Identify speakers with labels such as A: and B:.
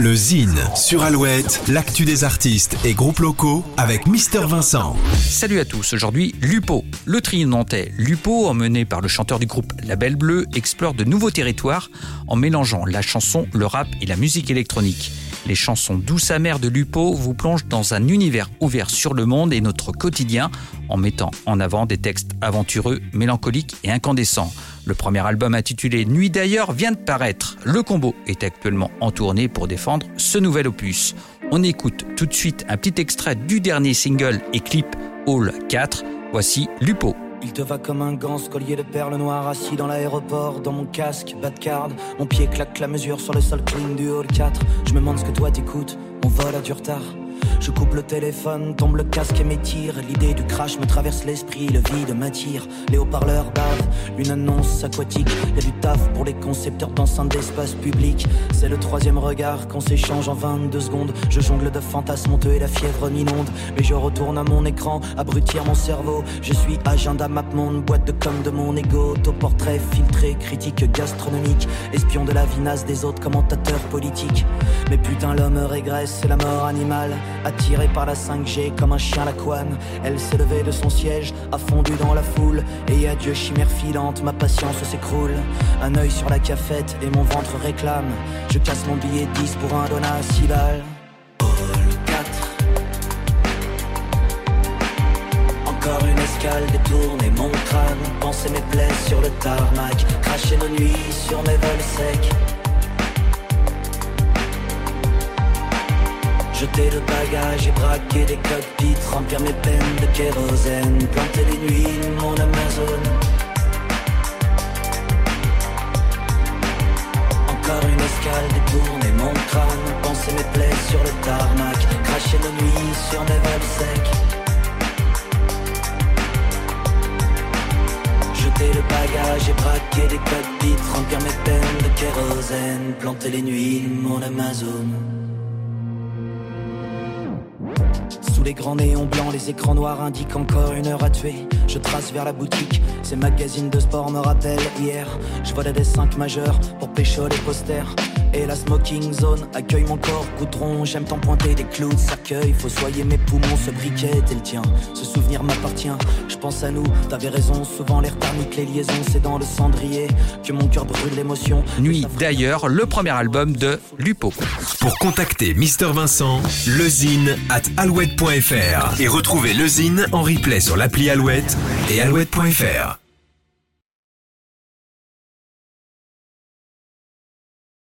A: Le Zine sur Alouette, l'actu des artistes et groupes locaux avec Mister Vincent.
B: Salut à tous, aujourd'hui Lupo. Le trio nantais Lupo, emmené par le chanteur du groupe La Belle Bleue, explore de nouveaux territoires en mélangeant la chanson, le rap et la musique électronique. Les chansons douces amères de Lupo vous plongent dans un univers ouvert sur le monde et notre quotidien en mettant en avant des textes aventureux, mélancoliques et incandescents. Le premier album intitulé Nuit d'ailleurs vient de paraître. Le combo est actuellement en tournée pour défendre ce nouvel opus. On écoute tout de suite un petit extrait du dernier single et clip Hall 4. Voici Lupo.
C: Il te va comme un gant, collier de perles noires assis dans l'aéroport, dans mon casque, bas de card. Mon pied claque la mesure sur le sol clean du hall 4. Je me demande ce que toi t'écoutes, on vole à du retard. Je coupe le téléphone, tombe le casque et m'étire. L'idée du crash me traverse l'esprit, le vide m'attire. Les haut-parleurs bavent, une annonce aquatique. Y a du taf pour les concepteurs d'enceintes d'espace public. C'est le troisième regard qu'on s'échange en 22 secondes. Je jongle de fantasmes honteux et la fièvre m'inonde. Mais je retourne à mon écran, abrutir mon cerveau. Je suis agenda map monde, boîte de com de mon ego. Autoportrait filtré, critique gastronomique. Espion de la vinasse des autres commentateurs politiques. Mais putain, l'homme régresse, c'est la mort animale. Attirée par la 5G comme un chien la couane, elle s'est levée de son siège, a fondu dans la foule. Et adieu chimère filante, ma patience s'écroule. Un œil sur la cafette et mon ventre réclame. Je casse mon billet 10 pour un donat à 6 balles. Hall 4 Encore une escale détourner mon crâne. Penser mes plaies sur le tarmac. Cracher nos nuits sur mes vols secs. Jeter le bagage et braquer des cockpits, remplir mes peines de kérosène, planter les nuits de mon Amazon. Encore une escale détourner mon crâne, penser mes plaies sur le tarmac, cracher nos nuits sur mes vols secs. Jeter le bagage et braquer des cockpits, remplir mes peines de kérosène, planter les nuits mon Amazon. Sous les grands néons blancs, les écrans noirs indiquent encore une heure à tuer. Je trace vers la boutique, ces magazines de sport me rappellent hier. Je volais des 5 majeurs pour pécho les posters. Et la smoking zone accueille mon corps goudron. J'aime tant pointer des clous de cercueil. Faut soyer mes poumons, ce briquet est le tien. Ce souvenir m'appartient, je pense à nous. T'avais raison, souvent l'air thermique, les liaisons, c'est dans le cendrier que mon cœur brûle l'émotion.
B: Nuit d'ailleurs, le premier album de Lupo.
A: Pour contacter Mister Vincent, lezine at alouette.fr et retrouver lezine en replay sur l'appli Alouette et alouette.fr.